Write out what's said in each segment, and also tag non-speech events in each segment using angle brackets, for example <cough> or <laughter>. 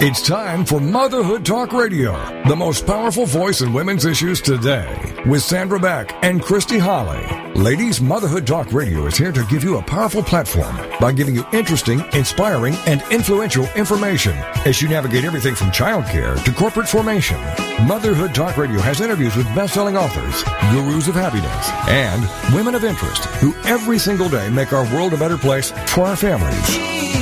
It's time for Motherhood Talk Radio, the most powerful voice in women's issues today, with Sandra Beck and Christy Holly. Ladies, Motherhood Talk Radio is here to give you a powerful platform by giving you interesting, inspiring, and influential information as you navigate everything from childcare to corporate formation. Motherhood Talk Radio has interviews with best-selling authors, gurus of happiness, and women of interest who every single day make our world a better place for our families.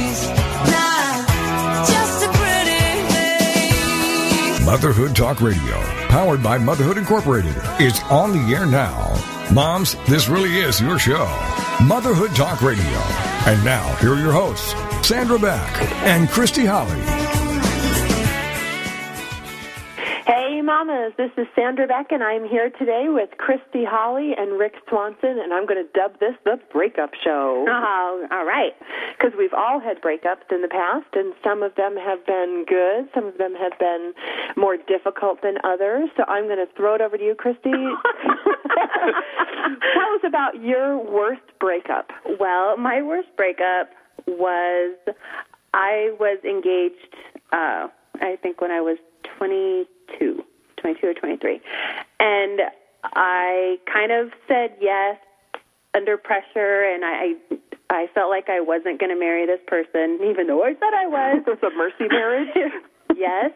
Motherhood Talk Radio, powered by Motherhood Incorporated, is on the air now. Moms, this really is your show. Motherhood Talk Radio. And now, here are your hosts, Sandra Beck and Christy Holly. Mamas, this is Sandra Beck, and I'm here today with Christy Holly and Rick Swanson, and I'm going to dub this the breakup show. Oh, all right. Because we've all had breakups in the past, and some of them have been good, some of them have been more difficult than others. So I'm going to throw it over to you, Christy. <laughs> Tell us about your worst breakup. Well, my worst breakup was I was engaged, uh, I think when I was 22, 22 or 23. And I kind of said yes under pressure, and I, I felt like I wasn't going to marry this person, even though I said I was. <laughs> It was a mercy marriage. <laughs> yes.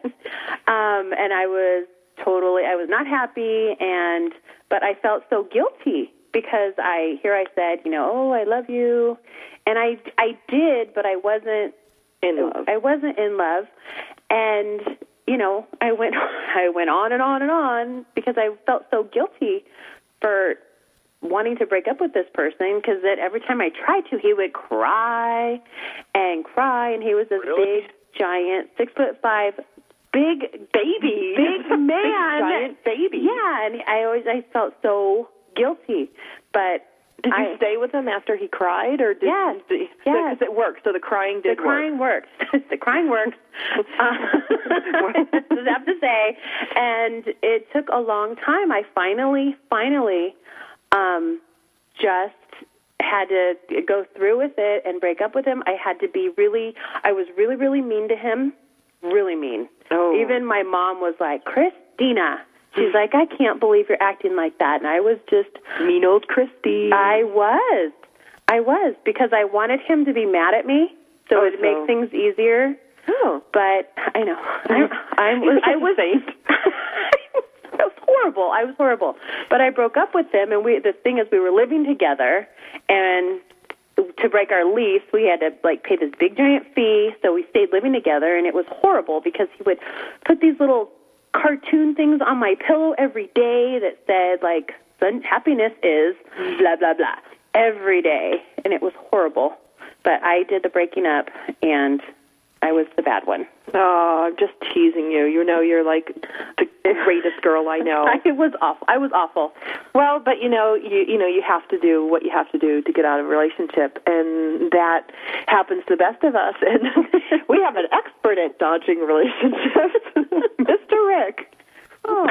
Um, and I was totally, I was not happy, and but I felt so guilty because I here I said, you know, oh, I love you, and I I did, but I wasn't in love. I wasn't in love, and you know, I went <laughs> I went on and on and on because I felt so guilty for wanting to break up with this person because that every time I tried to, he would cry and cry, and he was this Really? big, giant, six foot five, big Baby. <laughs> big man, Giant baby. Yeah, and I always I felt so guilty, but Did you I, stay with him after he cried, or did Yes. Did, Yes. Because it worked. So the crying did work. <laughs> the crying works. the crying works. Uh, I have to say, and it took a long time. I finally, finally, um, just had to go through with it and break up with him. I had to be really. I was really, really mean to him. Really mean. Oh. Even my mom was like, Christina. She's like, I can't believe you're acting like that. And I was just. Mean old Christy. I was. I was because I wanted him to be mad at me so Oh, it'd so- make things easier. Oh. But I know I, <laughs> I You're was. I was. <laughs> I was horrible. I was horrible. But I broke up with him, and we. The thing is, we were living together, and to break our lease, we had to like pay this big giant fee. So we stayed living together, and it was horrible because he would put these little cartoon things on my pillow every day that said like "Sun- happiness is blah blah blah every day, and it was horrible. But I did the breaking up, and I was the bad one. Oh, I'm just teasing you. You know, you're like the greatest girl I know. <laughs> it was awful. I was awful. Well, but you know, you you know, you have to do what you have to do to get out of a relationship, and that happens to the best of us. <laughs> And we have an expert at dodging relationships, <laughs> Mr. Rick. Oh,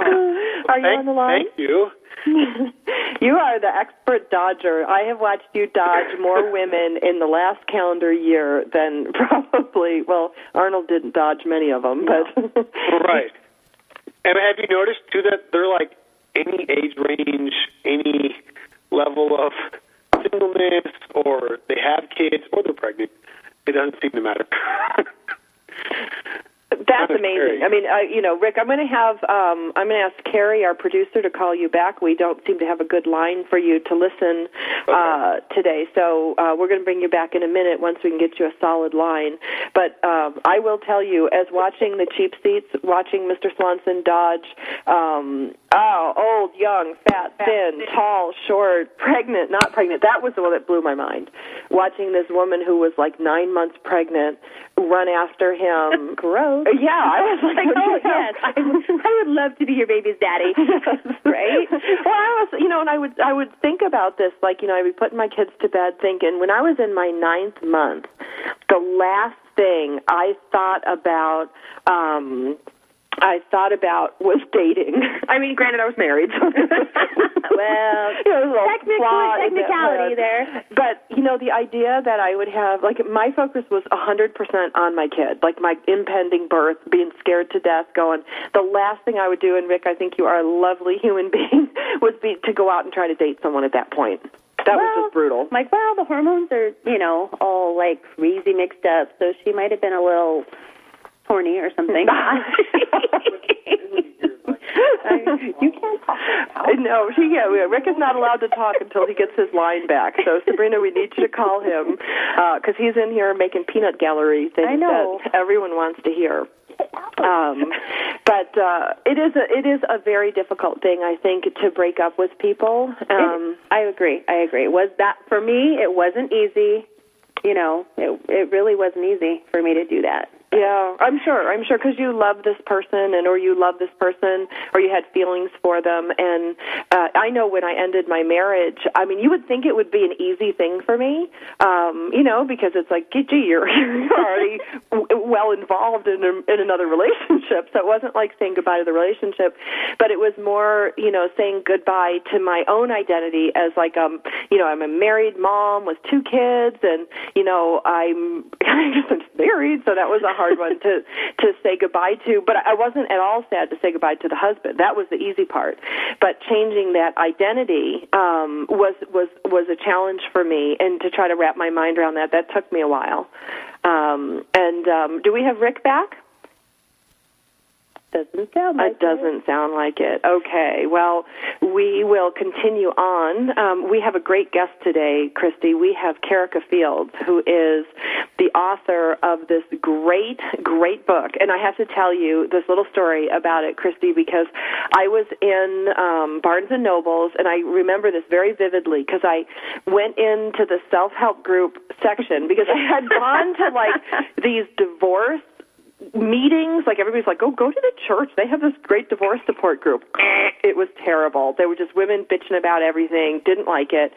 are you Thank, on the line? thank you. <laughs> You are the expert dodger. I have watched you dodge more <laughs> women in the last calendar year than probably. Well, Arnold didn't dodge many of them, but Right. And have you noticed too that they're like any age range, any level of singleness, or they have kids, or they're pregnant. It doesn't seem to matter. That's Kinda amazing. scary. I mean, uh, you know, Rick, I'm going to have um, I'm going to ask Carrie, our producer, to call you back. We don't seem to have a good line for you to listen uh, today, so uh, we're going to bring you back in a minute once we can get you a solid line. But um, I will tell you, as watching the cheap seats, watching Mr. Swanson dodge, um, oh, old, young, fat, thin, tall, short, pregnant, not pregnant. That was the one that blew my mind. Watching this woman who was like nine months pregnant run after him. Gross. Yeah, I was like, Like, oh yes, I, I would love to be your baby's daddy. <laughs> right? well, I was, you know, and I would, I would think about this, like, you know, I'd be putting my kids to bed, thinking when I was in my ninth month, the last thing I thought about. um I thought about was dating. I mean, granted, I was married. So <laughs> well, you know, there's a little technical flaw in that technicality there. But you know, the idea that I would have like my focus was a hundred percent on my kid, like my impending birth, being scared to death, going. The last thing I would do, and Rick, I think you are a lovely human <laughs> being, would be to go out and try to date someone at that point. That was just brutal. Like, well, the hormones are, you know, all like crazy mixed up, so she might have been a little horny or something. <laughs> <laughs> you can't talk. No, she, yeah, Rick is not allowed to talk until he gets his line back. So, Sabrina, we need you to call him because he's in here making peanut gallery things I know. that everyone wants to hear. Um, but uh, it is a it is a very difficult thing, I think, to break up with people. Um, I agree. I agree. Was that for me? It wasn't easy. You know, it it really wasn't easy for me to do that. Yeah, I'm sure. I'm sure because you love this person, and or you love this person, or you had feelings for them. And uh, I know when I ended my marriage, I mean, you would think it would be an easy thing for me, um, you know, because it's like, gee, you're, <laughs> you're already well involved in in another relationship, so it wasn't like saying goodbye to the relationship, but it was more, you know, saying goodbye to my own identity as like, um, you know, I'm a married mom with two kids, and you know, I'm <laughs> I'm married, so that was a hard one to to say goodbye to. But I wasn't at all sad to say goodbye to the husband. That was the easy part. But changing that identity um, was was was a challenge for me, and to try to wrap my mind around that, that took me a while. Um, and um, do we have Rick back? Doesn't sound like It doesn't sound like it. Okay. Well, we will continue on. Um, we have a great guest today, Christy. We have Kerika Fields, who is the author of this great, great book. And I have to tell you this little story about it, Christy, because I was in um, Barnes and Nobles, and I remember this very vividly because I went into the self-help group section because I had gone to like <laughs> these divorce meetings like everybody's like oh go to the church. They have this great divorce support group. <clears throat> It was terrible. They were just women bitching about everything didn't like it.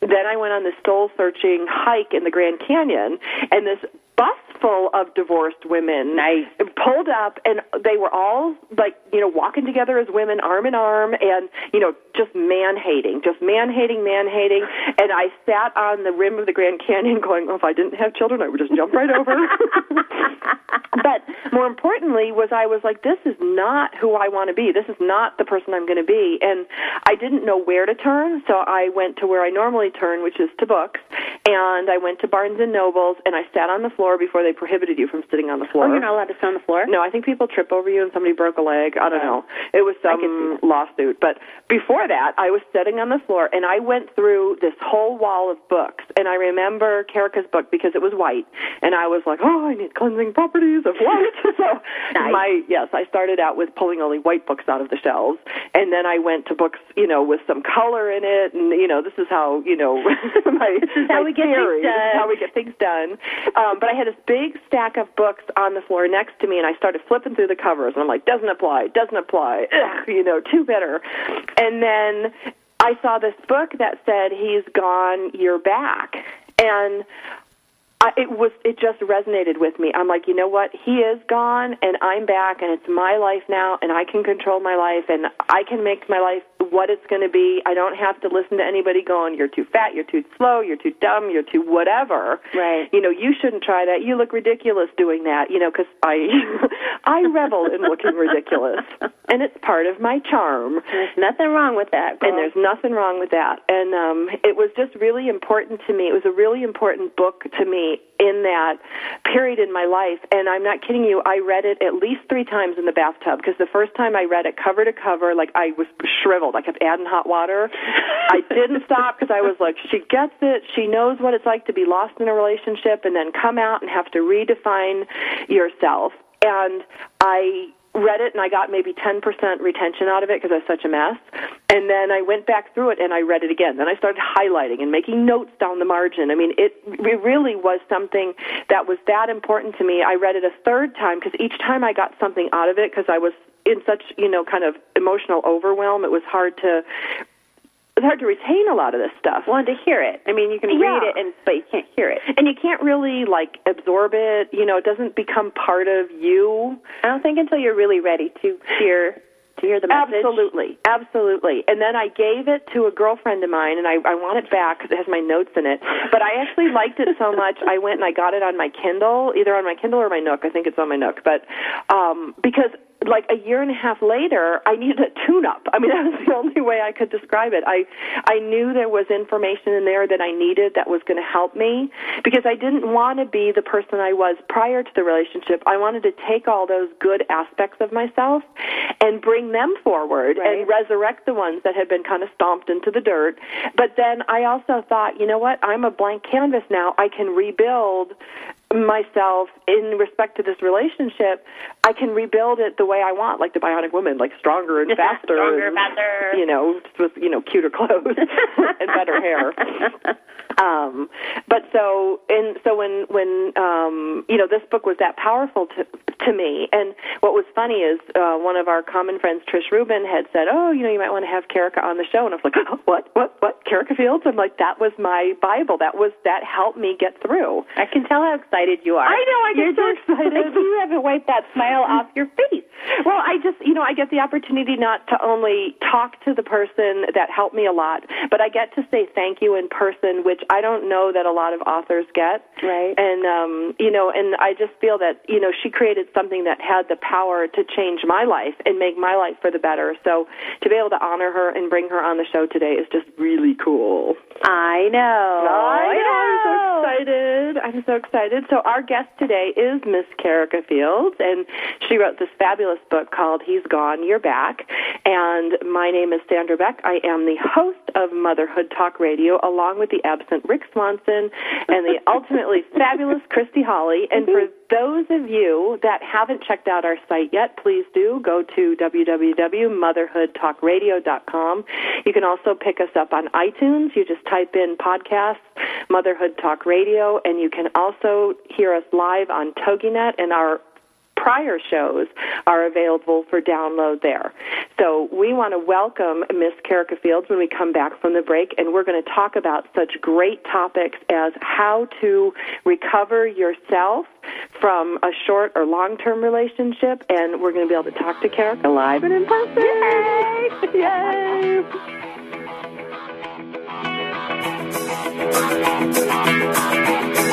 Then i went on this soul searching hike in the grand canyon and this bus full of divorced women Nice. pulled up and they were all like you know walking together as women arm in arm and you know just man hating just man hating man hating and i sat on the rim of the grand canyon going oh if i didn't have children i would just jump right over <laughs> but more importantly was I was like, this is not who I want to be. This is not the person I'm going to be. And I didn't know where to turn, so I went to where I normally turn, which is to books. And I went to Barnes and Nobles, and I sat on the floor before they prohibited you from sitting on the floor. Oh, you're not allowed to sit on the floor. No, I think people trip over you and somebody broke a leg. I don't know. It was I could see some lawsuit. But before that, I was sitting on the floor and I went through this whole wall of books. And I remember Kerika's book because it was white. And I was like, oh, I need cleansing properties of white. <laughs> so Nice. my, yes, I started out with pulling only white books out of the shelves. And then I went to books, you know, with some color in it. And, you know, this is how, you know, <laughs> my, This is how we get things theory. This is done. how we get things done. Um, but I had this big stack of books on the floor next to me, and I started flipping through the covers, and I'm like, doesn't apply, doesn't apply, <laughs> Ugh, you know, too bitter. And then I saw this book that said, he's gone, you're back. And I, it was it just resonated with me. I'm like, you know what? He is gone, and I'm back, and it's my life now, and I can control my life, and I can make my life what it's going to be. I don't have to listen to anybody going, "You're too fat, you're too slow, you're too dumb, you're too whatever." Right. You know, you shouldn't try that. You look ridiculous doing that. You know, because I <laughs> I revel in looking ridiculous, <laughs> and it's part of my charm. There's nothing wrong with that. Girl. And there's nothing wrong with that. And um, it was just really important to me. It was a really important book to me in that period in my life. And I'm not kidding you. I read it at least three times in the bathtub because the first time I read it cover to cover, like I was shriveled. I kept adding hot water. <laughs> I didn't stop because I was like, she gets it. She knows what it's like to be lost in a relationship and then come out and have to redefine yourself. And I read it and I got maybe 10% retention out of it because I was such a mess. And then I went back through it and I read it again. Then I started highlighting and making notes down the margin. I mean, it, it really was something that was that important to me. I read it a third time because each time I got something out of it because I was in such, you know, kind of emotional overwhelm. It was hard to it's hard to retain a lot of this stuff. Well, and to hear it. I mean, you can Yeah. read it, and but you can't hear it. And you can't really like absorb it. You know, it doesn't become part of you. I don't think until you're really ready to hear to hear the message. Absolutely, absolutely. And then I gave it to a girlfriend of mine, and I, I want it back because it has my notes in it. But I actually liked it so <laughs> much, I went and I got it on my Kindle, either on my Kindle or my Nook. I think it's on my Nook. But um, because like a year and a half later, I needed a tune-up. I mean, <laughs> that was the only way I could describe it. I I knew there was information in there that I needed that was going to help me because I didn't want to be the person I was prior to the relationship. I wanted to take all those good aspects of myself and bring them forward Right. and resurrect the ones that had been kind of stomped into the dirt. But then I also thought, you know what? I'm a blank canvas now. I can rebuild myself in respect to this relationship. I can rebuild it the way I want, like the bionic woman, like stronger and <laughs> faster, Stronger, and, faster. you know, with you know cuter clothes <laughs> and better hair. Um, but so and so when when um, you know this book was that powerful to to me, and what was funny is uh, one of our common friends, Trish Rubin, had said, "Oh, you know, you might want to have Kerika on the show," and I was like, oh, "What? What? What? Kerika Fields?" I'm like, "That was my Bible. That was that helped me get through." I can tell how excited you are. I know, I get You're so just, excited. You haven't wiped that smile <laughs> off your face. Well, I just, you know, I get the opportunity not to only talk to the person that helped me a lot, but I get to say thank you in person, which I don't know that a lot of authors get. Right. And, um, you know, and I just feel that, you know, she created something that had the power to change my life and make my life for the better. So to be able to honor her and bring her on the show today is just really cool. I know. I know. I'm so excited. I'm so excited. So our guest today is Miss Kerika Fields, and she wrote this fabulous book called He's Gone, You're Back. And my name is Sandra Beck. I am the host of Motherhood Talk Radio, along with the absent Rick Swanson and the <laughs> ultimately fabulous Christy Holly. And for those of you that haven't checked out our site yet, please do go to www.motherhoodtalkradio.com. You can also pick us up on iTunes. You just type in podcasts, Motherhood Talk Radio, and you can also hear us live on TogiNet and our prior shows are available for download there. So we want to welcome Miss Kerika Fields when we come back from the break, and we're going to talk about such great topics as how to recover yourself from a short or long-term relationship, and we're going to be able to talk to Kerika live and in person. Yay! Yay! Mom,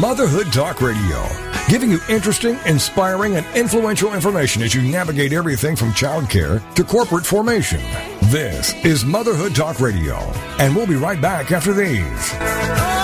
Motherhood Talk Radio, giving you interesting, inspiring, and influential information as you navigate everything from childcare to corporate formation. This is Motherhood Talk Radio, and we'll be right back after these.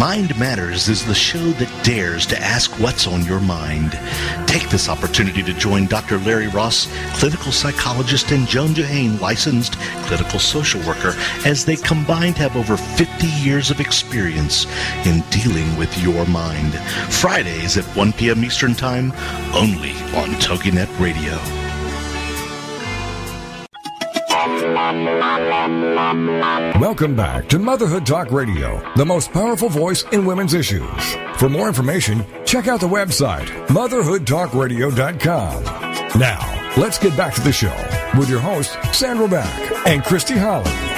Mind Matters is the show that dares to ask what's on your mind. Take this opportunity to join Dr. Larry Ross, clinical psychologist, and Joan Johane, licensed clinical social worker, as they combined have over 50 years of experience in dealing with your mind. Fridays at 1 p.m. Eastern Time, only on TogiNet Radio. Welcome back to Motherhood Talk Radio, the most powerful voice in women's issues. For more information, check out the website, motherhoodtalkradio.com. Now, let's get back to the show with your hosts, Sandra Beck and Christy Holly.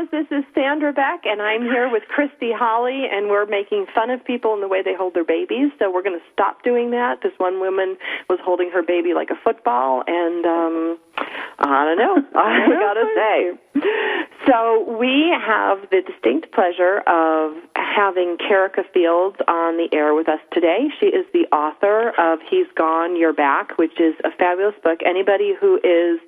Hey, mamas fellas. This is Sandra Beck, and I'm here with Christy Holly, and we're making fun of people in the way they hold their babies. So we're going to stop doing that. This one woman was holding her baby like a football, and um, I don't know. <laughs> I gotta say. So we have the distinct pleasure of having Kerika Fields on the air with us today. She is the author of He's Gone, You're Back, which is a fabulous book. Anybody who is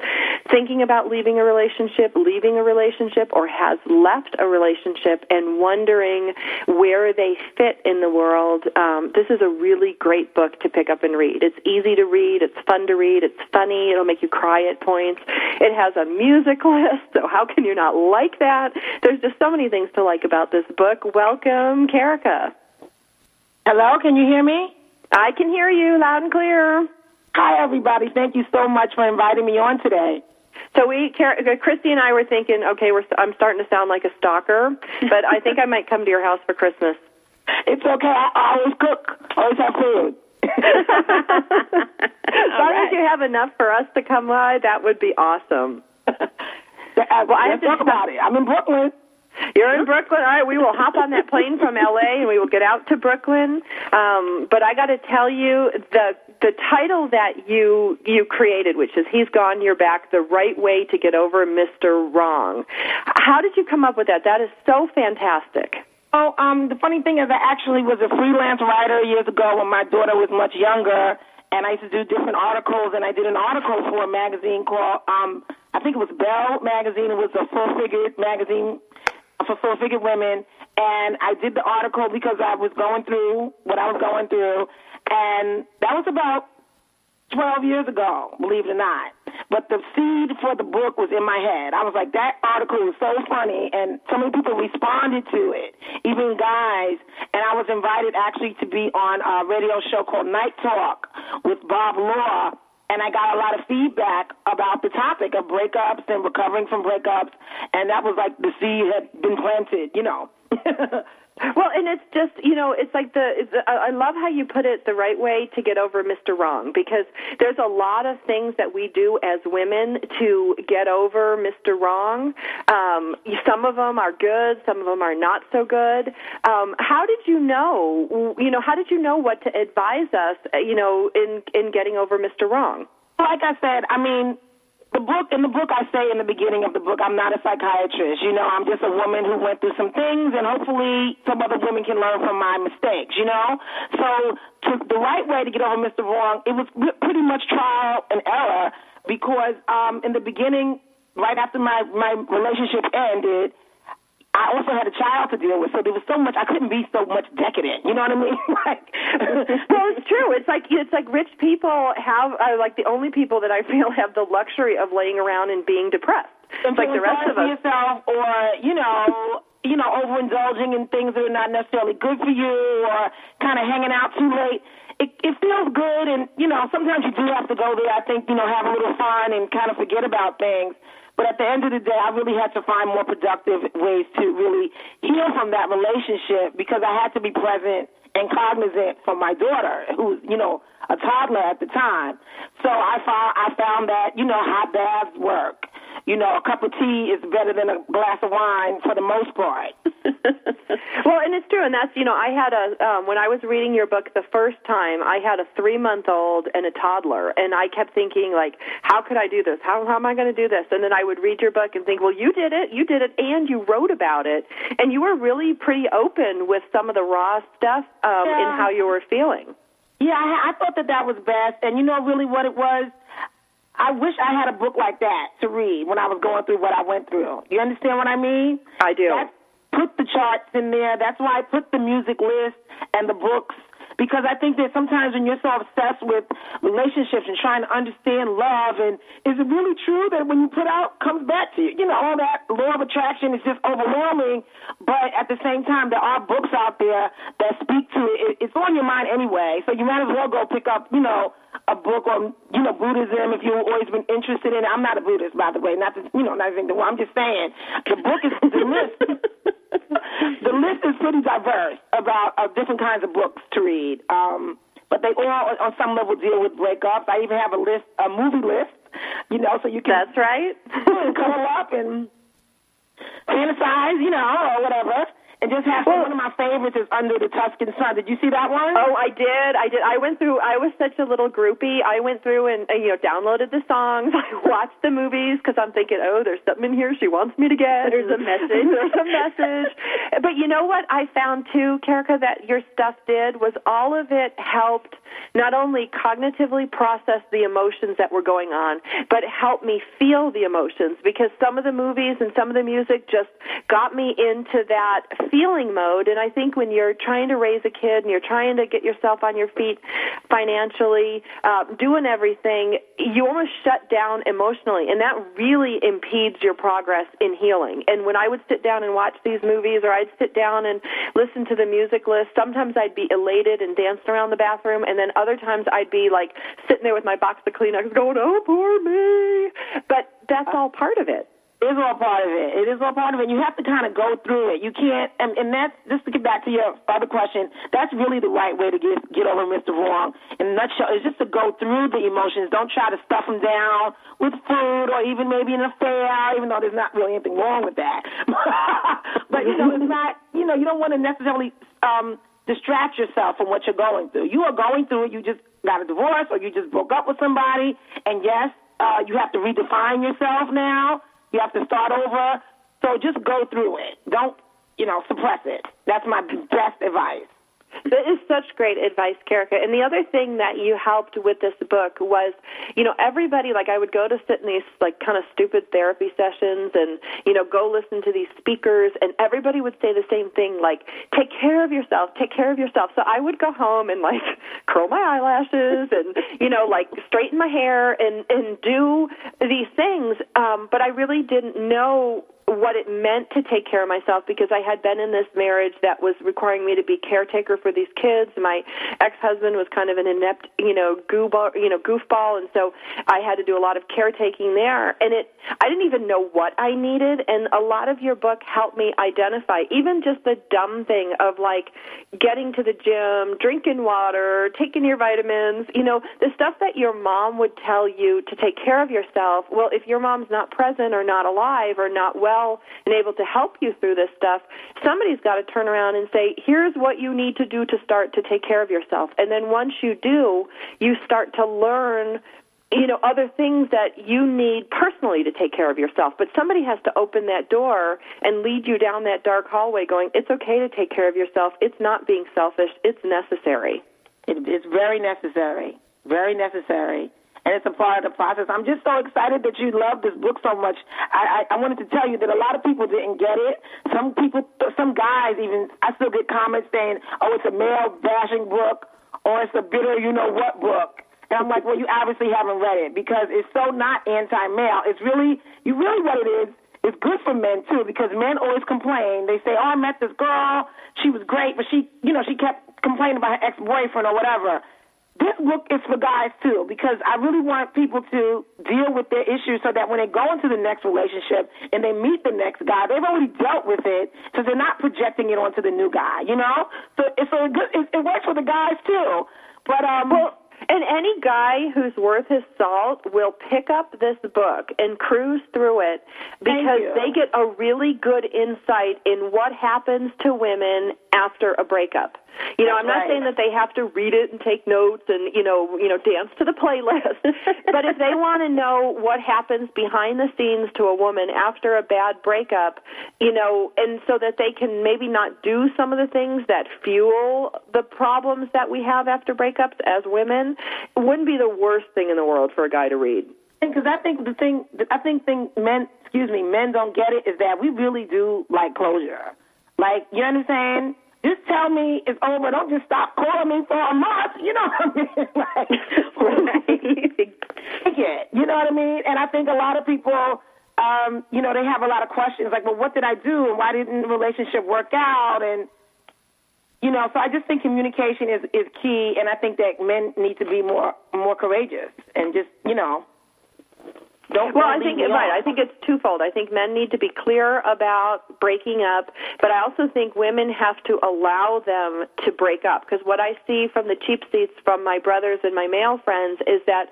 thinking about leaving a relationship, leaving a relationship, or has left a relationship and wondering where they fit in the world, um, this is a really great book to pick up and read. It's easy to read, it's fun to read, it's funny, it'll make you cry at points. It has a music <laughs> list, so how can you not like that? There's just so many things to like about this book. Welcome, Kerika. Hello, can you hear me? I can hear you loud and clear. Hi, everybody. Thank you so much for inviting me on today. So we, uh, Christy and I were thinking, okay, we're, I'm starting to sound like a stalker, but I think I might come to your house for Christmas. It's okay. I always cook. I always have food. As long as you have enough for us to come by, that would be awesome. <laughs> well, I have to talk about it. I'm in Brooklyn. You're in Brooklyn. All right, we will hop on that plane from LA and we will get out to Brooklyn. Um, but I got to tell you, the the title that you you created, which is "He's Gone, You're Back: The Right Way to Get Over Mr. Wrong." How did you come up with that? That is so fantastic. Oh, um, the funny thing is, I actually was a freelance writer years ago when my daughter was much younger, and I used to do different articles. And I did an article for a magazine called, um, I think it was Bell magazine. It was a full-figured magazine for full-figured women. And I did the article because I was going through what I was going through, and that was about 12 years ago, believe it or not. But the seed for the book was in my head. I was like, that article was so funny, and so many people responded to it, even guys. And I was invited actually to be on a radio show called Night Talk with Bob Law. And I got a lot of feedback about the topic of breakups and recovering from breakups. And that was like the seed had been planted, you know. <laughs> Well, and it's just you know, it's like the. It's, I love how you put it the right way to get over Mr. Wrong because there's a lot of things that we do as women to get over Mr. Wrong. Um, some of them are good, some of them are not so good. Um, how did you know? You know, how did you know what to advise us? You know, in in getting over Mr. Wrong. like I said, I mean, the book in the book I say in the beginning of the book, I'm not a psychiatrist. You know, I'm just a woman who went through some things, and hopefully some other women can learn from my mistakes. You know, so to, the right way to get over Mr. Wrong, it was pretty much trial and error because um, in the beginning, right after my my relationship ended. I also had a child to deal with, so there was so much I couldn't be so much decadent. You know what I mean? <laughs> like, <laughs> well, it's true. It's like it's like rich people have uh, like the only people that I feel have the luxury of laying around and being depressed. and like the rest of us. yourself, or you know, <laughs> you know, overindulging in things that are not necessarily good for you, or kind of hanging out too late. It, it feels good, and you know, sometimes you do have to go there. I think you know, have a little fun and kind of forget about things. But at the end of the day, I really had to find more productive ways to really heal from that relationship because I had to be present and cognizant for my daughter, who's you know a toddler at the time. So I found I found that you know hot baths work. You know, a cup of tea is better than a glass of wine for the most part. <laughs> well, and it's true, and that's you know I had a um, when I was reading your book the first time, I had a three month old and a toddler, and I kept thinking like, how could I do this? How how am I going to do this? And then I would read your book and think, well, you did it, you did it, and you wrote about it, and you were really pretty open with some of the raw stuff um, in how you were feeling. Yeah, I, I thought that that was best, and you know really what it was. I wish I had a book like that to read when I was going through what I went through. You understand what I mean? I do. That, put the charts in there. That's why I put the music list and the books because I think that sometimes when you're so obsessed with relationships and trying to understand love, and is it really true that when you put out comes back to you? You know, all that law of attraction is just overwhelming. But at the same time, there are books out there that speak to it. it it's on your mind anyway, so you might as well go pick up, you know, a book on you know Buddhism if you've always been interested in it. I'm not a Buddhist, by the way. Not to, you know, not anything. to- I'm just saying the book is the list. <laughs> the list is pretty diverse about uh, different kinds of books to read. Um, but they all, on some level, deal with breakups. I even have a list, a movie list, you know, so you can That's right. <laughs> cuddle up and fantasize, you know, or whatever. And just have some, one of my favorites is Under the Tuscan Sun. Did you see that one? Oh, I did. I did. I went through. I was such a little groupie. I went through and uh, you know downloaded the songs. <laughs> I watched the movies because I'm thinking, oh, there's something in here she wants me to get. There's a message. <laughs> there's a message. But you know what I found too, Kerika, that your stuff did was all of it helped not only cognitively process the emotions that were going on, but helped me feel the emotions because some of the movies and some of the music just got me into that feeling mode. And I think when you're trying to raise a kid and you're trying to get yourself on your feet financially, uh, doing everything, you almost shut down emotionally, and that really impedes your progress in healing. And when I would sit down and watch these movies, or I'd sit down and listen to the music list, sometimes I'd be elated and dancing around the bathroom, and then other times I'd be like sitting there with my box of Kleenex, going, "Oh, poor me." But that's all part of it. Is all part of it. It is all part of it. You have to kind of go through it. You can't, and, and that's just to get back to your other question. That's really the right way to get get over Mr. Wrong. In a nutshell, is just to go through the emotions. Don't try to stuff them down with food or even maybe an affair, even though there's not really anything wrong with that. <laughs> but you know, it's <laughs> not. You know, you don't want to necessarily um, distract yourself from what you're going through. You are going through it. You just got a divorce or you just broke up with somebody, and yes, uh, you have to redefine yourself now. You have to start over. So just go through it. Don't, you know, suppress it. That's my best advice. That is such great advice, Kerika. And the other thing that you helped with this book was, you know, everybody, like I would go to sit in these like kind of stupid therapy sessions and, you know, go listen to these speakers and everybody would say the same thing, like, take care of yourself, take care of yourself. So I would go home and like <laughs> curl my eyelashes and, you know, like straighten my hair and, and do these things. Um, but I really didn't know what it meant to take care of myself because I had been in this marriage that was requiring me to be caretaker for these kids. My ex-husband was kind of an inept, you know, goofball, you know, goofball, and so I had to do a lot of caretaking there. And it, I didn't even know what I needed. And a lot of your book helped me identify even just the dumb thing of like getting to the gym, drinking water, taking your vitamins. You know, the stuff that your mom would tell you to take care of yourself. Well, if your mom's not present or not alive or not well and able to help you through this stuff, somebody's got to turn around and say, here's what you need to do to start to take care of yourself. And then once you do, you start to learn you know other things that you need personally to take care of yourself but somebody has to open that door and lead you down that dark hallway going it's okay to take care of yourself it's not being selfish it's necessary It, it's very necessary. Very necessary. And it's a part of the process. I'm just so excited that you love this book so much. I, I, I wanted to tell you that a lot of people didn't get it. Some people, some guys even, I still get comments saying, oh, it's a male bashing book or it's a bitter you know what book. And I'm like, well, you obviously haven't read it because it's so not anti-male. It's really, you really what it is, it's good for men too because men always complain. They say, "Oh, I met this girl. She was great, but she, you know, she kept complaining about her ex-boyfriend or whatever." This book is for guys too because I really want people to deal with their issues so that when they go into the next relationship and they meet the next guy, they've already dealt with it, so they're not projecting it onto the new guy. You know, so it's so it, it, it works for the guys too. But um, well, and any guy who's worth his salt will pick up this book and cruise through it because they get a really good insight in what happens to women after a breakup. You know, I'm not right. saying that they have to read it and take notes and you know, you know, dance to the playlist. <laughs> but if they want to know what happens behind the scenes to a woman after a bad breakup, you know, and so that they can maybe not do some of the things that fuel the problems that we have after breakups as women, it wouldn't be the worst thing in the world for a guy to read. because I think the thing, I think thing men, excuse me, men don't get it is that we really do like closure. Like, you understand? Just tell me it's over. Don't just stop calling me for a month. You know what I mean? <laughs> like, take it. You know what I mean? And I think a lot of people, um, you know, they have a lot of questions like, well, what did I do? And why didn't the relationship work out? And, you know, so I just think communication is, is key. And I think that men need to be more, more courageous and just, you know, don't Well, I think right. I think it's twofold. I think men need to be clear about breaking up, but I also think women have to allow them to break up because what I see from the cheap seats from my brothers and my male friends is that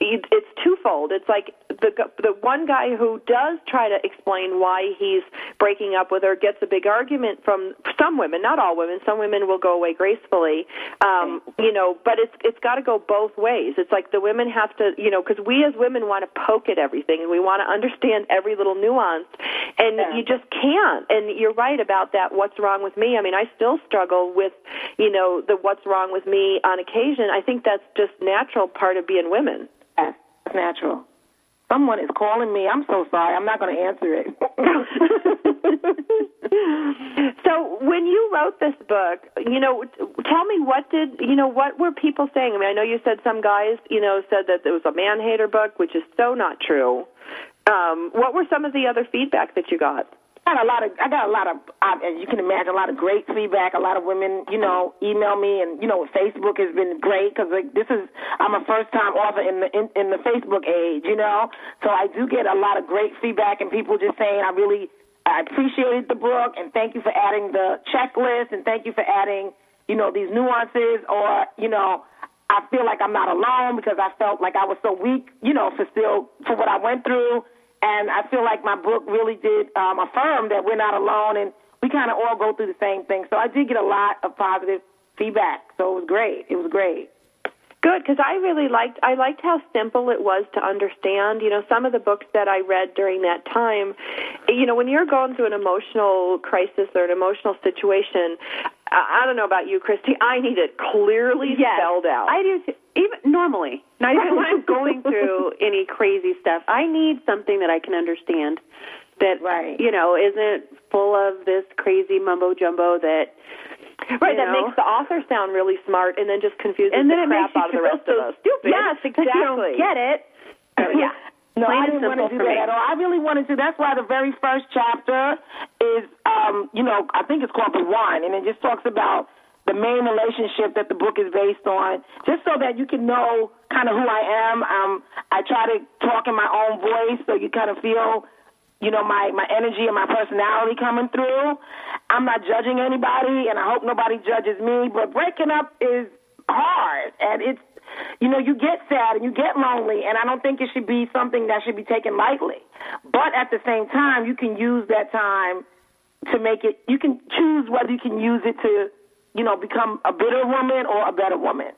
it's twofold. It's like the the one guy who does try to explain why he's breaking up with her gets a big argument from some women, not all women. Some women will go away gracefully, um, you know. But it's it's got to go both ways. It's like the women have to, you know, because we as women want to poke at everything and we want to understand every little nuance, and Yeah. you just can't. And you're right about that. What's wrong with me? I mean, I still struggle with, you know, the what's wrong with me on occasion. I think that's just natural part of being women. That's natural. Someone is calling me. I'm so sorry. I'm not going to answer it. <laughs> so when you wrote this book, you know, tell me what did you know? What were people saying? I mean, I know you said some guys, you know, said that it was a man hater book, which is so not true. Um, what were some of the other feedback that you got? Got a lot of I got a lot of as you can imagine a lot of great feedback. A lot of women, you know, email me and you know Facebook has been great because like this is I'm a first time author in the in, in the Facebook age, you know. So I do get a lot of great feedback and people just saying I really I appreciated the book and thank you for adding the checklist and thank you for adding you know these nuances or you know I feel like I'm not alone because I felt like I was so weak, you know, for still for what I went through. And I feel like my book really did um, affirm that we're not alone and we kind of all go through the same thing. So I did get a lot of positive feedback. So it was great. It was great. Good, because I really liked I liked how simple it was to understand. You know, some of the books that I read during that time, you know, when you're going through an emotional crisis or an emotional situation, I don't know about you, Christy. I need it clearly Yes, spelled out. I do too. Even normally, <laughs> not even when I'm going through <laughs> any crazy stuff. I need something that I can understand. That Right. you know isn't full of this crazy mumbo jumbo that right, you that know. makes the author sound really smart, and then just confuses and then the it crap makes you out of the rest so of us. stupid. Yes, because you don't exactly. get it. So, yeah. No, Plain I didn't want to do that me. at all. I really wanted to. That's why the very first chapter is, um, you know, I think it's called The One, and it just talks about the main relationship that the book is based on, just so that you can know kind of who I am. Um, I try to talk in my own voice so you kind of feel, you know, my, my energy and my personality coming through. I'm not judging anybody, and I hope nobody judges me, but breaking up is hard, and it's you know, you get sad and you get lonely, and I don't think it should be something that should be taken lightly. But at the same time, you can use that time to make it, you can choose whether you can use it to, you know, become a better woman or a better woman.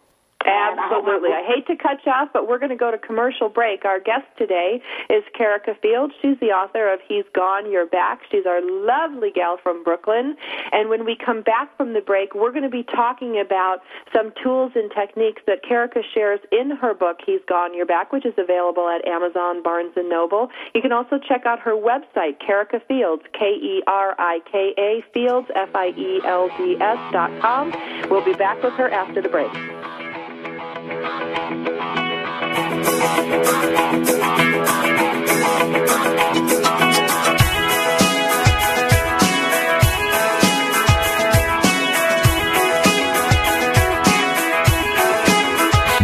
And I hope my Absolutely. I hate to cut you off, but we're going to go to commercial break. Our guest today is Kerika Field. She's the author of He's Gone, You're Back. She's our lovely gal from Brooklyn. And when we come back from the break, we're going to be talking about some tools and techniques that Kerika shares in her book, He's Gone, You're Back, which is available at Amazon, Barnes & Noble. You can also check out her website, Kerika Fields, K-E-R-I-K-A, Fields, E F-I-E-L-D-S dot com. We'll be back with her after the break.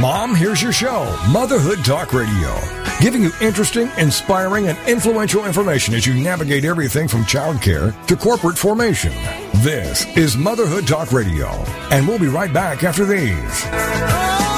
Mom, here's your show, Motherhood Talk Radio, giving you interesting, inspiring, and influential information as you navigate everything from childcare to corporate formation. This is Motherhood Talk Radio, and we'll be right back after these.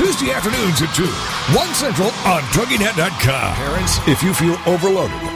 Tuesday afternoons at 2, 1 Central on TogiNet.com. Parents, if you feel overloaded,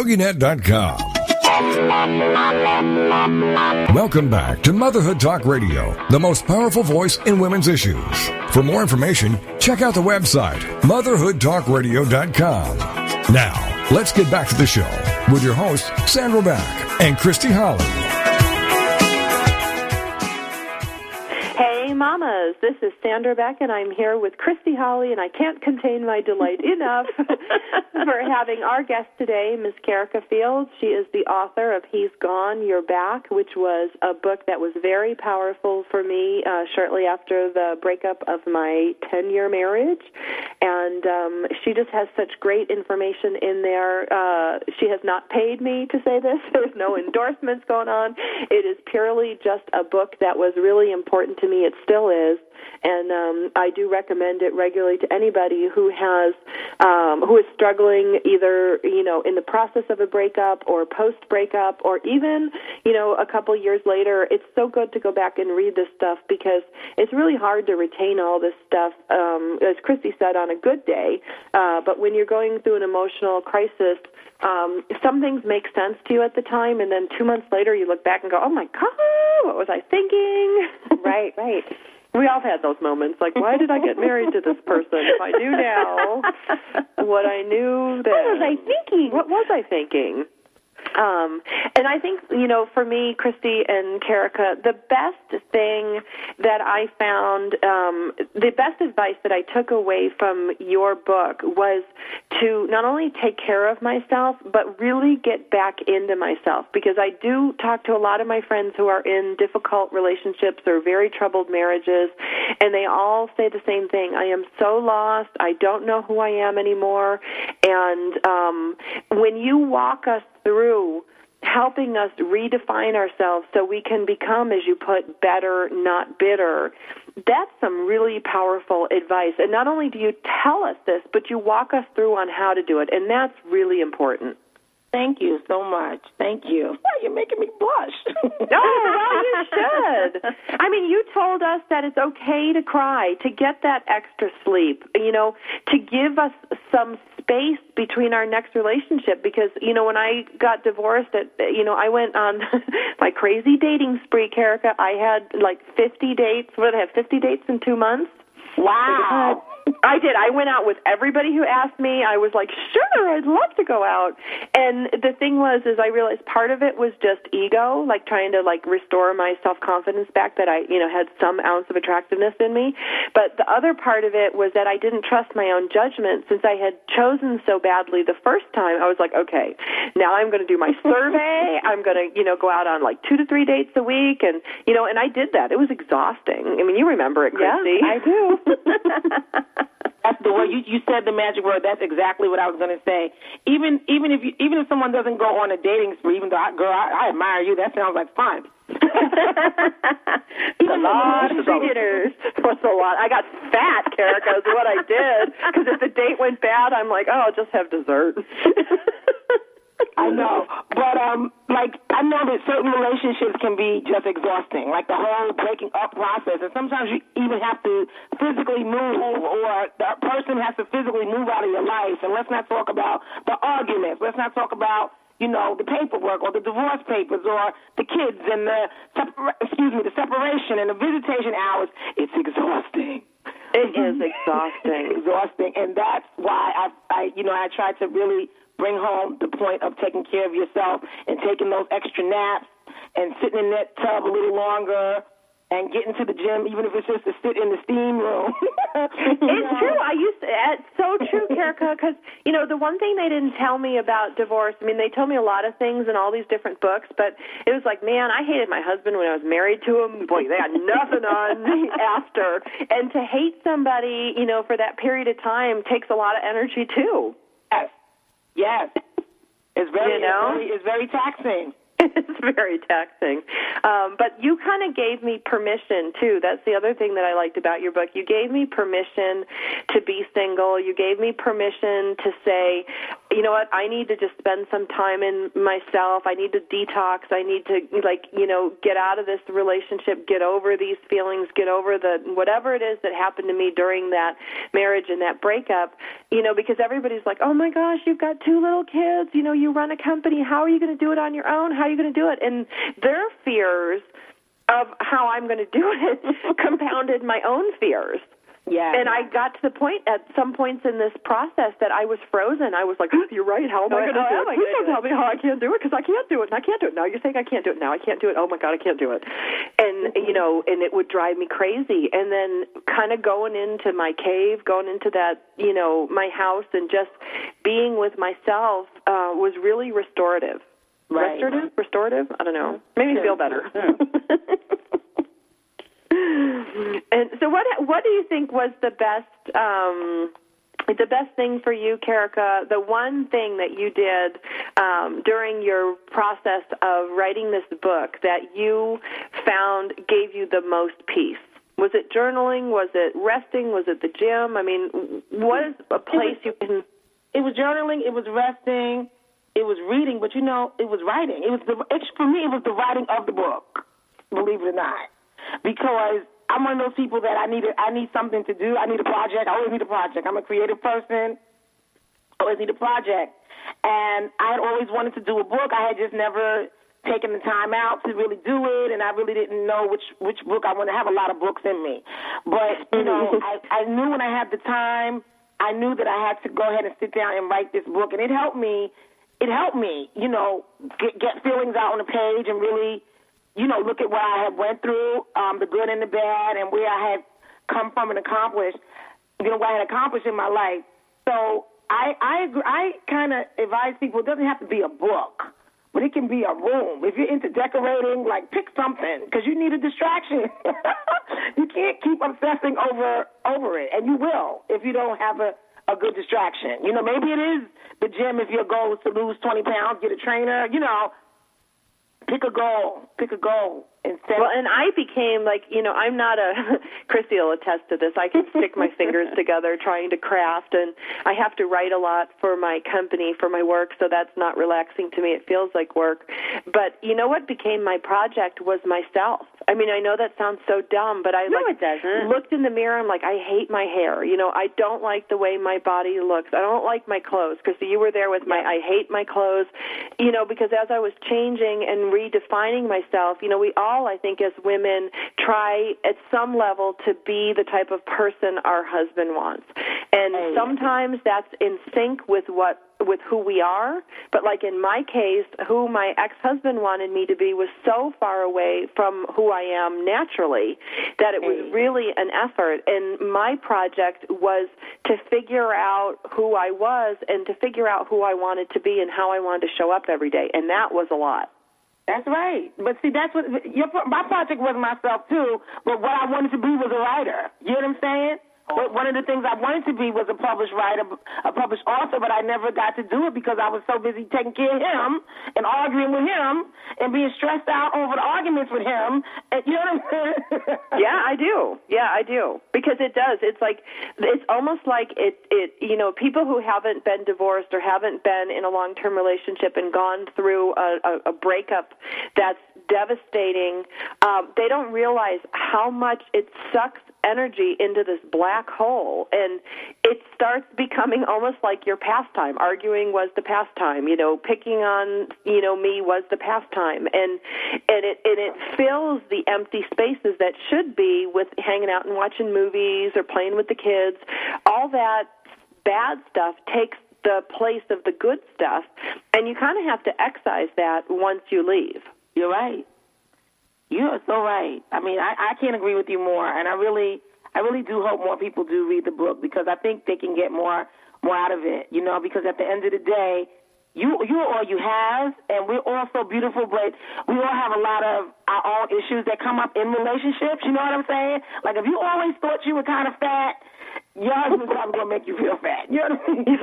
TogiNet.com. Welcome back to Motherhood Talk Radio, the most powerful voice in women's issues. For more information, check out the website, motherhoodtalkradio.com. Now, let's get back to the show with your hosts, Sandra Beck and Christy Holly. Mamas, this is Sandra Beck, and I'm here with Christy Holly, and I can't contain my delight enough <laughs> for having our guest today, Miss Kerika Fields. She is the author of He's Gone, You're Back, which was a book that was very powerful for me uh, shortly after the breakup of my 10 year marriage. And um, she just has such great information in there. Uh, she has not paid me to say this, <laughs> there's no endorsements going on. It is purely just a book that was really important to me. It still is, and um, I do recommend it regularly to anybody who has um, who is struggling either you know in the process of a breakup or post breakup or even you know a couple years later. It's so good to go back and read this stuff because it's really hard to retain all this stuff. Um, as Christy said, on a good day, uh, but when you're going through an emotional crisis. Um, some things make sense to you at the time, and then two months later, you look back and go, "Oh my God, what was I thinking?" <laughs> Right, right. We all have had those moments. Like, why did I get married to this person? If I knew now <laughs> what I knew then. What was I thinking? What was I thinking? Um, and I think, you know, for me, Christy and Kerika, the best thing that I found, um, the best advice that I took away from your book was to not only take care of myself, but really get back into myself. Because I do talk to a lot of my friends who are in difficult relationships or very troubled marriages, and they all say the same thing. I am so lost. I don't know who I am anymore. And um, when you walk us through helping us redefine ourselves so we can become, as you put, better, not bitter. That's some really powerful advice. And not only do you tell us this, but you walk us through on how to do it. And that's really important. Thank you so much. Thank you. Why you're making me blush? <laughs> no, well, you should. I mean, you told us that it's okay to cry, to get that extra sleep, you know, to give us some space between our next relationship because, you know, when I got divorced, at, you know, I went on <laughs> my crazy dating spree, Kerika. I had like 50 dates. What did I have, 50 dates in two months? wow. I did. I went out with everybody who asked me. I was like, sure, I'd love to go out. And the thing was, is I realized part of it was just ego, like trying to like restore my self confidence back that I, you know, had some ounce of attractiveness in me. But the other part of it was that I didn't trust my own judgment since I had chosen so badly the first time. I was like, okay, now I'm going to do my survey. <laughs> I'm going to, you know, go out on like two to three dates a week, and you know, and I did that. It was exhausting. I mean, you remember it, Christy? I do. <laughs> <laughs> That's the way you you said the magic word. That's exactly what I was going to say. Even even if you, even if someone doesn't go on a dating spree, even though I, girl, I, I admire you. That sounds like fun. a lot of dinners. A lot? I got fat, Kerika, is what I did. Because if the date went bad, I'm like, oh, I'll just have dessert. <laughs> I know, but um, like I know that certain relationships can be just exhausting, like the whole breaking up process, and sometimes you even have to physically move, or the person has to physically move out of your life. And let's not talk about the arguments. Let's not talk about you know the paperwork or the divorce papers or the kids and the separa- excuse me the separation and the visitation hours. It's exhausting. It is exhausting. <laughs> exhausting, and that's why I, I, you know, I try to really bring home the point of taking care of yourself and taking those extra naps and sitting in that tub a little longer and getting to the gym, even if it's just to sit in the steam room. <laughs> It's true. I used to, it's so true, Erica, because you know the one thing they didn't tell me about divorce. I mean, they told me a lot of things in all these different books, but it was like, man, I hated my husband when I was married to him. Boy, they had nothing on me <laughs> after. And to hate somebody, you know, for that period of time takes a lot of energy too. Yes. It's very, You know? it's very, it's very taxing. <laughs> it's very taxing. Um, but you kind of gave me permission too. That's the other thing that I liked about your book. You gave me permission to be single. You gave me permission to say, you know what, I need to just spend some time in myself. I need to detox. I need to like, you know, get out of this relationship, get over these feelings, get over the whatever it is that happened to me during that marriage and that breakup. You know, because everybody's like, "Oh my gosh, you've got two little kids. You know, you run a company. How are you going to do it on your own? How are you going to do it?" And their fears of how I'm going to do it <laughs> compounded my own fears. Yeah. And I got to the point at some points in this process that I was frozen. I was like, oh, "You're right. How am I going to do it? Please don't tell me how I can't do it because I can't do it. And I can't do it now. You're saying I can't do it now. I can't do it. Oh my God, I can't do it." And you know, and it would drive me crazy. And then kind of going into my cave, going into that, you know, my house, and just being with myself uh, was really restorative. Right. Restorative, restorative. I don't know. Made me feel better. <laughs> and so, what what do you think was the best um, the best thing for you, Kerika? The one thing that you did um, during your process of writing this book that you found gave you the most peace. Was it journaling? Was it resting? Was it the gym? I mean, what is a place you can? It was journaling. It was resting. It was reading. But you know, it was writing. It was the. It's, for me, it was the writing of the book. Believe it or not, because I'm one of those people that I need. A, I need something to do. I need a project. I always need a project. I'm a creative person. I always need a project, and I had always wanted to do a book. I had just never taken the time out to really do it, and I really didn't know which which book I want to have a lot of books in me. But you know, mm-hmm. I, I knew when I had the time, I knew that I had to go ahead and sit down and write this book, and it helped me. It helped me, you know, get, get feelings out on the page and really, you know, look at what I had went through, um, the good and the bad, and where I had come from and accomplished, you know, what I had accomplished in my life. So I I I kind of advise people it doesn't have to be a book, but it can be a room. If you're into decorating, like pick something because you need a distraction. <laughs> you can't keep obsessing over over it, and you will if you don't have a a good distraction. You know, maybe it is the gym if your goal is to lose 20 pounds, get a trainer. You know, pick a goal. Pick a goal instead. Well, and I became like, you know, I'm not a <laughs> Christy will attest to this. I can stick my fingers <laughs> together trying to craft, and I have to write a lot for my company for my work, so that's not relaxing to me. It feels like work. But you know what became my project was myself. I mean, I know that sounds so dumb, but I No, like it doesn't. looked in the mirror. And I'm like, I hate my hair. You know, I don't like the way my body looks. I don't like my clothes. Christy, you were there with my. I hate my clothes. You know, because as I was changing and redefining myself, you know, we all, I think, as women, try at some level to be the type of person our husband wants, and sometimes that's in sync with what with who we are. But like in my case, who my ex-husband wanted me to be was so far away from who I am naturally that it was really an effort. And my project was to figure out who I was and to figure out who I wanted to be and how I wanted to show up every day. And that was a lot. That's right. But see, that's what your, my project was myself too. But what I wanted to be was a writer. You know what I'm saying? But one of the things I wanted to be was a published writer, a published author, but I never got to do it because I was so busy taking care of him and arguing with him and being stressed out over the arguments with him. And you know what I'm saying? yeah, I do. Yeah, I do. Because it does. It's like it's almost like it it you know, people who haven't been divorced or haven't been in a long-term relationship and gone through a a, a breakup that's devastating, um they don't realize how much it sucks energy into this black hole and it starts becoming almost like your pastime. Arguing was the pastime you know picking on you know me was the pastime. And and it and it fills the empty spaces that should be with hanging out and watching movies or playing with the kids. All that bad stuff takes the place of the good stuff and you kind of have to excise that once you leave. You're right. You are so right. I mean, I, I can't agree with you more, and I really, I really do hope more people do read the book because I think they can get more, more out of it. You know, because at the end of the day, you you are all you have, and we're all so beautiful, but we all have a lot of our own issues that come up in relationships. You know what I'm saying? Like if you always thought you were kind of fat, your husband's probably gonna make you feel fat. You know what I mean?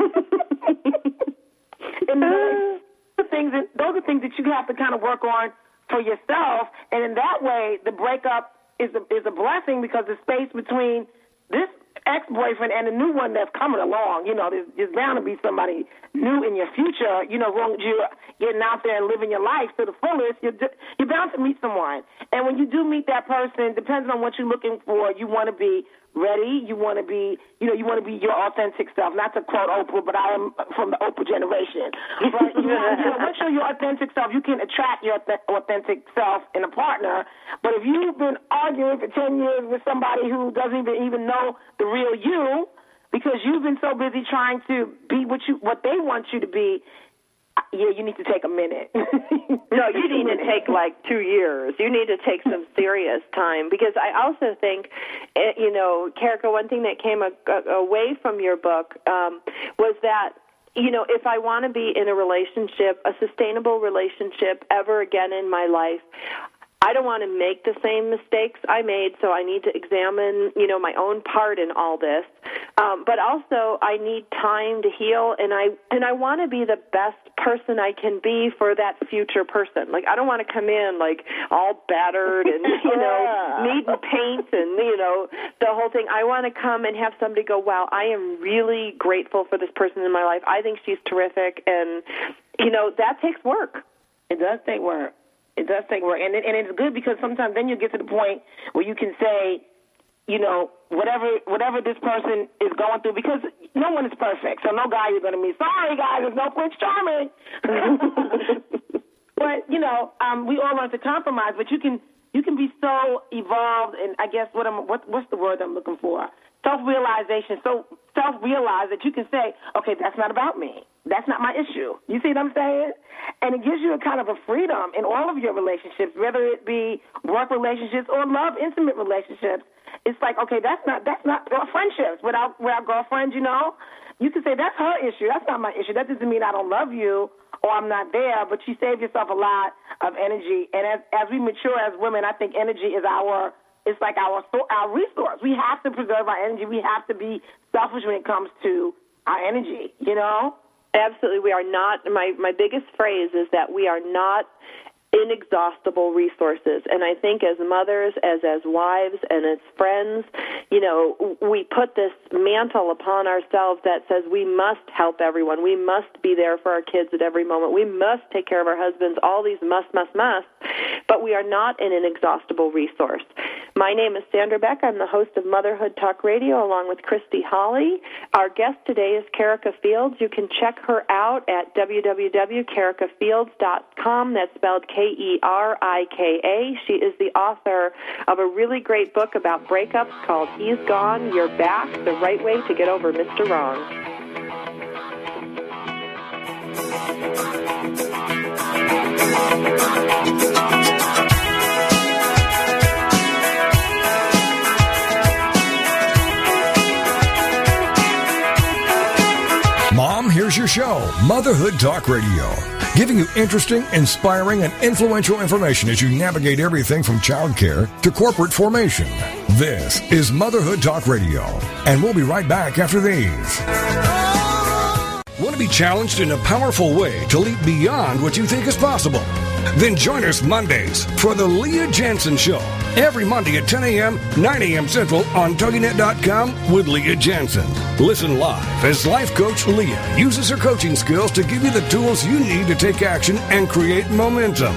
<laughs> and those are things that those are things that you have to kind of work on for yourself, and in that way, the breakup is a, is a blessing because the space between this ex-boyfriend and the new one that's coming along, you know, there's, there's bound to be somebody new in your future. You know, as long as you're getting out there and living your life to the fullest, you're you're bound to meet someone. And when you do meet that person, depends on what you're looking for. You want to be ready. You want to be, you know, you want to be your authentic self. Not to quote Oprah, but I am from the Oprah generation. But you know, once you're your authentic self, you can attract your authentic self in a partner. But if you've been arguing for ten years with somebody who doesn't even even know the real you, because you've been so busy trying to be what you what they want you to be, yeah, you need to take a minute. <laughs> no, you need to <laughs> take like two years. You need to take some serious time because I also think, eh, you know, Kerika, one thing that came a, a, away from your book um, was that you know, if I want to be in a relationship, a sustainable relationship ever again in my life, I don't want to make the same mistakes I made, so I need to examine, you know, my own part in all this. Um, but also, I need time to heal, and I and I want to be the best person I can be for that future person. Like, I don't want to come in like all battered and <laughs> you know, needing paint and you know the whole thing. I want to come and have somebody go, "Wow, I am really grateful for this person in my life. I think she's terrific," and you know, that takes work. It does take work. It does take work, and it, and it's good because sometimes then you get to the point where you can say, you know, whatever whatever this person is going through, because no one is perfect, so no guy you're going to meet. Sorry, guys, there's no Prince Charming. <laughs> but you know, um, we all learn to compromise. But you can you can be so evolved, and I guess what I'm what what's the word I'm looking for? Self realization. So self realize that you can say, okay, that's not about me. That's not my issue. You see what I'm saying? And it gives you a kind of a freedom in all of your relationships, whether it be work relationships or love, intimate relationships. It's like, okay, that's not that's not or friendships with our with our girlfriends, you know. You can say that's her issue. That's not my issue. That doesn't mean I don't love you or I'm not there, but you save yourself a lot of energy. And as as we mature as women, I think energy is our it's like our our resource. We have to preserve our energy. We have to be selfish when it comes to our energy, you know? Absolutely, we are not. My my biggest phrase is that we are not inexhaustible resources. And i think as mothers as as wives and as friends you know we put this mantle upon ourselves that says we must help everyone. We must be there for our kids at every moment. We must take care of our husbands all these must must must. But we are not an inexhaustible resource my name is sandra beck i'm the host of motherhood talk radio along with christy holly our guest today is Kerika Fields you can check her out at www.kerikafields.com that's spelled K E R I K A. She is the author of a really great book about breakups called He's Gone, You're Back The Right Way to Get Over Mr. Wrong. Mom, your show, Motherhood Talk Radio, giving you interesting, inspiring, and influential information as you navigate everything from childcare to corporate formation. This is Motherhood Talk Radio, and we'll be right back after these. Want to be challenged in a powerful way to leap beyond what you think is possible? Then join us Mondays for the Leah Jantzen Show. Every Monday at 10 a.m., 9 a.m. Central on TogiNet.com with Leah Jantzen. Listen live as life coach Leah uses her coaching skills to give you the tools you need to take action and create momentum.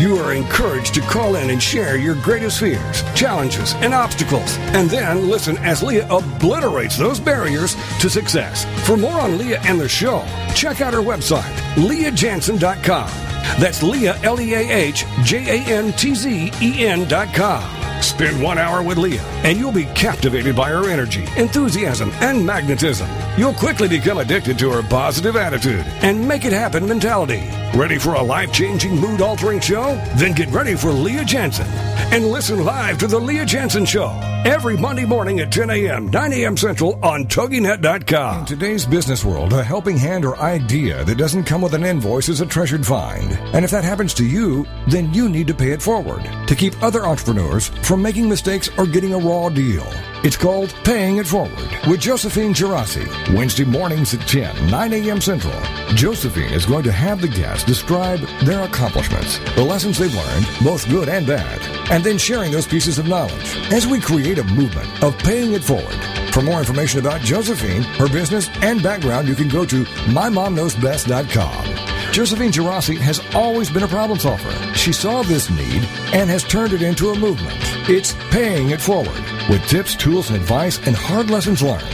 You are encouraged to call in and share your greatest fears, challenges, and obstacles. And then listen as Leah obliterates those barriers to success. For more on Leah and the show, check out her website, leahjantzen.com. That's Leah, L E A H J A N T Z E N dot com. Spend one hour with Leah, and you'll be captivated by her energy, enthusiasm, and magnetism. You'll quickly become addicted to her positive attitude and make it happen mentality. Ready for a life changing, mood altering show? Then get ready for Leah Jantzen and listen live to The Leah Jantzen Show every Monday morning at 10 a.m., 9 a.m. Central on TogiNet.com. In today's business world, a helping hand or idea that doesn't come with an invoice is a treasured find. And if that happens to you, then you need to pay it forward to keep other entrepreneurs from making mistakes or getting a raw deal. It's called Paying It Forward with Josephine Girassi. Wednesday mornings at 10, 9 a.m. Central. Josephine is going to have the guests describe their accomplishments, the lessons they've learned, both good and bad, and then sharing those pieces of knowledge as we create a movement of paying it forward. For more information about Josephine, her business, and background, you can go to mymomknowsbest.com. Josephine Girassi has always been a problem solver. She saw this need and has turned it into a movement. It's paying it forward with tips, tools, and advice and hard lessons learned.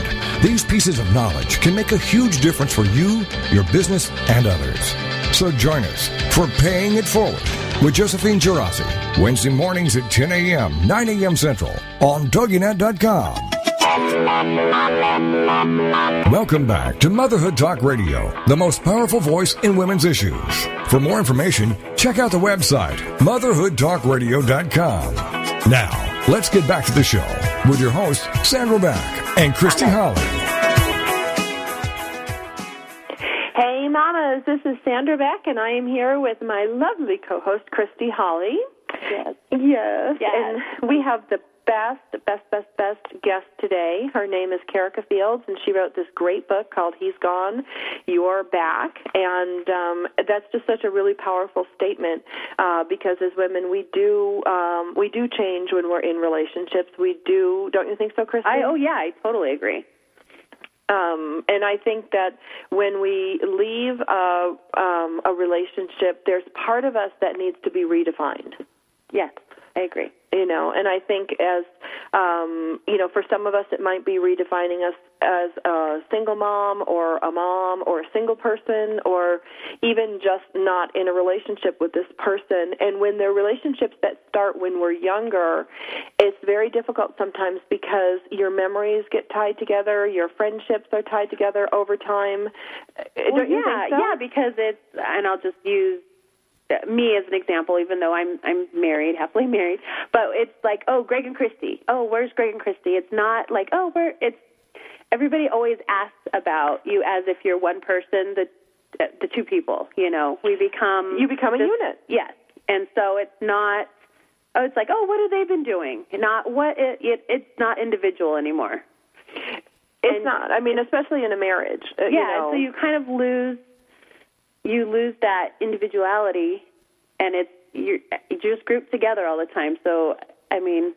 These pieces of knowledge can make a huge difference for you, your business, and others. So join us for Paying It Forward with Josephine Girassi. Wednesday mornings at 10 a.m., 9 a.m. Central on TogiNet.com. Welcome back to Motherhood Talk Radio, the most powerful voice in women's issues. For more information, check out the website, motherhoodtalkradio.com. Now, let's get back to the show with your hosts, Sandra Beck and Christy Holly. Hey, mamas, this is Sandra Beck, and I am here with my lovely co-host Christy Holly. Yes. Yes, Yes. and we have the best, best, best, best guest today. Her name is Kerika Fields, and she wrote this great book called "He's Gone, You're Back," and um, that's just such a really powerful statement uh, because as women, we do um, we do change when we're in relationships. We do, don't you think so, Christy? I oh yeah, I totally agree. Um, and I think that when we leave a, um, a relationship, there's part of us that needs to be redefined. Yes, I agree. You know, and I think as um, you know, for some of us, it might be redefining us as a single mom or a mom or a single person or even just not in a relationship with this person. And when there are relationships that start when we're younger, it's very difficult sometimes because your memories get tied together, your friendships are tied together over time. Uh, Well, Don't you yeah, think so? yeah, because it's and I'll just use me as an example, even though I'm I'm married, happily <laughs> married. But it's like, oh, Greg and Christy. Oh, where's Greg and Christy? It's not like, oh, where it's. Everybody always asks about you as if you're one person. The the two people, you know, we become You become a this- unit. Yes, and so it's not. Oh, it's like, oh, what have they been doing? Not what it, it it's not individual anymore. It's And- not. I mean, especially in a marriage. uh, yeah, you know. so you kind of lose you lose that individuality, and it's you're, you're just grouped together all the time. So I mean,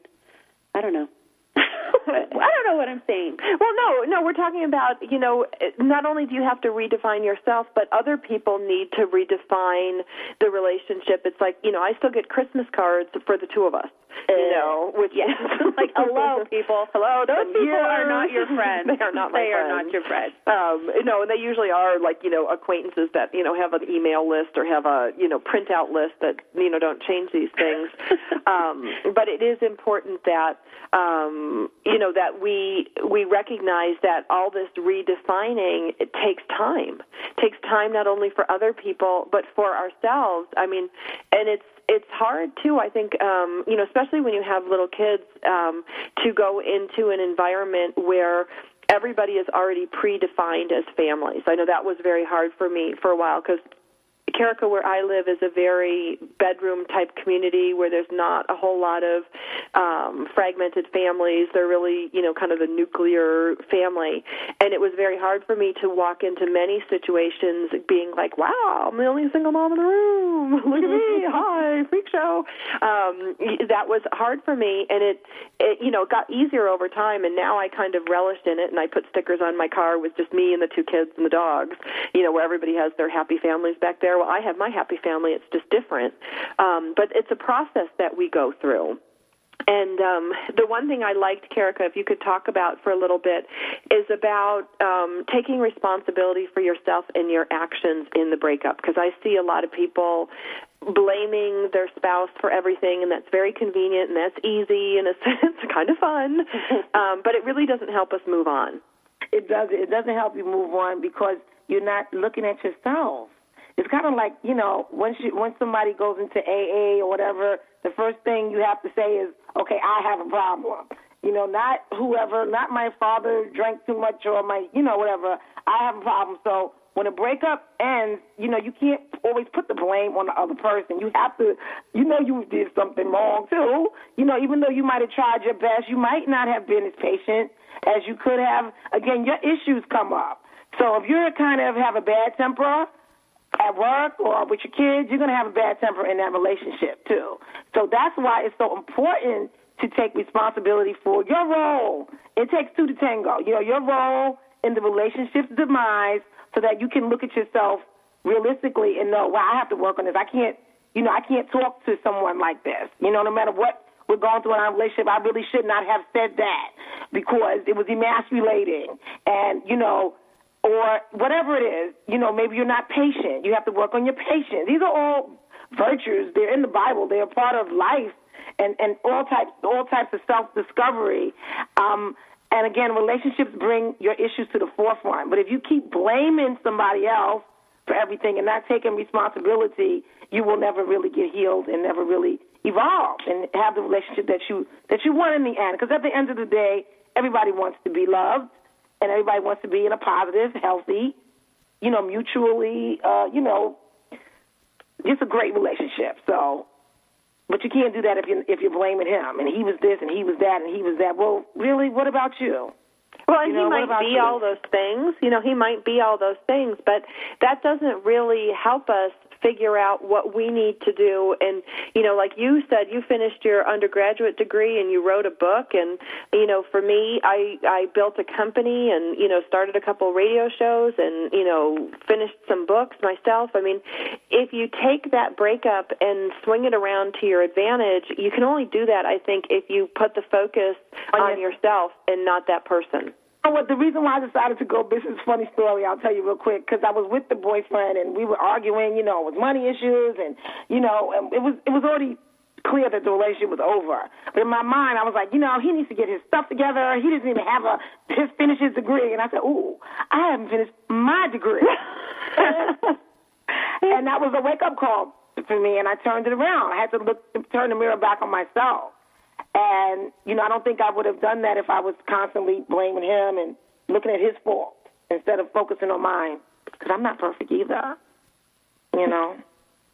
I don't know. I don't know what I'm saying. Well, no, no, we're talking about, you know, not only do you have to redefine yourself, but other people need to redefine the relationship. It's like, you know, I still get Christmas cards for the two of us, you know, which Yes, <laughs> like hello, <laughs> people. Hello, those people you. are not your <laughs> friends. they are not my They are not your friends. Um, no, and they usually are like, you know, acquaintances that, you know, have an email list or have a, you know, printout list that, you know, don't change these things. um, but it is important that, um, you know, that we we recognize that all this redefining it takes time. It takes time not only for other people but for ourselves. I mean, and it's it's hard too. I think um, you know, especially when you have little kids, um, to go into an environment where everybody is already predefined as families. I know that was very hard for me for a while because Kerika, where I live, is a very bedroom type community where there's not a whole lot of um, fragmented families. They're really, you know, kind of a nuclear family. And it was very hard for me to walk into many situations being like, wow, I'm the only single mom in the room. <laughs> Look at me. <laughs> Hi, freak show. Um, that was hard for me. And it, it, you know, got easier over time. And now I kind of relished in it. And I put stickers on my car with just me and the two kids and the dogs, you know, where everybody has their happy families back there. Well, I have my happy family. It's just different. Um, but it's a process that we go through. And um, the one thing I liked, Kerika, if you could talk about for a little bit, is about um, taking responsibility for yourself and your actions in the breakup. Because I see a lot of people blaming their spouse for everything, and that's very convenient and that's easy and it's, <laughs> it's kind of fun. <laughs> um, but it really doesn't help us move on. It doesn't. It doesn't help you move on because you're not looking at yourself. It's kind of like you know once you once somebody goes into AA or whatever, the first thing you have to say is, okay, I have a problem. You know, not whoever, not my father drank too much or my, you know, whatever. I have a problem. So when a breakup ends, you know, you can't always put the blame on the other person. You have to, you know, you did something wrong too. You know, even though you might have tried your best, you might not have been as patient as you could have. Again, your issues come up. So if you're kind of have a bad temper at work or with your kids, you're going to have a bad temper in that relationship too. So that's why it's so important to take responsibility for your role. It takes two to tango. You know, your role in the relationship's demise so that you can look at yourself realistically and know, well, I have to work on this. I can't, you know, I can't talk to someone like this. You know, no matter what we're going through in our relationship, I really should not have said that because it was emasculating. And, you know, or whatever it is, you know, maybe you're not patient. You have to work on your patience. These are all virtues. They're in the Bible. They're a part of life and, and all types all types of self discovery. Um, and again, relationships bring your issues to the forefront. But if you keep blaming somebody else for everything and not taking responsibility, you will never really get healed and never really evolve and have the relationship that you that you want in the end. Because at the end of the day, everybody wants to be loved and everybody wants to be in a positive, healthy, you know, mutually, uh, you know, just a great relationship. So, but you can't do that if you if you're blaming him and he was this and he was that and he was that. Well, really, what about you? Well, and You know, he might be you? all those things. You know, he might be all those things, but that doesn't really help us figure out what we need to do. And, you know, like you said, you finished your undergraduate degree and you wrote a book. And, you know, for me, I, I built a company and, you know, started a couple radio shows and, you know, finished some books myself. I mean, if you take that breakup and swing it around to your advantage, you can only do that, I think, if you put the focus on yourself and not that person. Know what? The reason why I decided to go, this is a funny story. I'll tell you real quick because I was with the boyfriend and we were arguing. You know, it was money issues and you know, and it was it was already clear that the relationship was over. But in my mind, I was like, you know, he needs to get his stuff together. He doesn't even have a his finish his degree. And I said, ooh, I haven't finished my degree. <laughs> and that was a wake up call for me. And I turned it around. I had to look turn the mirror back on myself. And, you know, I don't think I would have done that if I was constantly blaming him and looking at his fault instead of focusing on mine. Because I'm not perfect either. You know?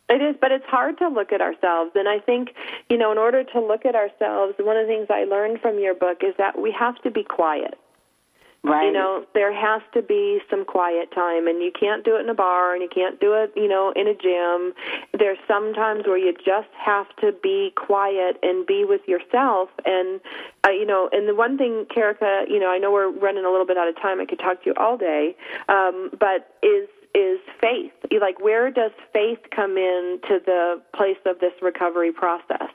It is, but it's hard to look at ourselves. And I think, you know, in order to look at ourselves, one of the things I learned from your book is that we have to be quiet. Right. You know, there has to be some quiet time, and you can't do it in a bar, and you can't do it, you know, in a gym. There's some times where you just have to be quiet and be with yourself. And, uh, you know, and the one thing, Kerika, you know, I know we're running a little bit out of time. I could talk to you all day, um, but is is faith. Like, where does faith come in to the place of this recovery process?